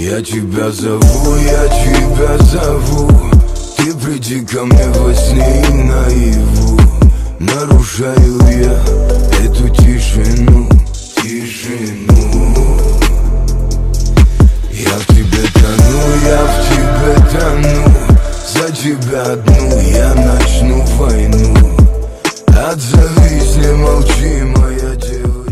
Я тебя зову, я тебя зову. Ты приди ко мне во сне и наяву. Нарушаю я эту тишину, тишину. Я в тебе тону, я в тебе тону. За тебя одну я начну войну. Отзовись, не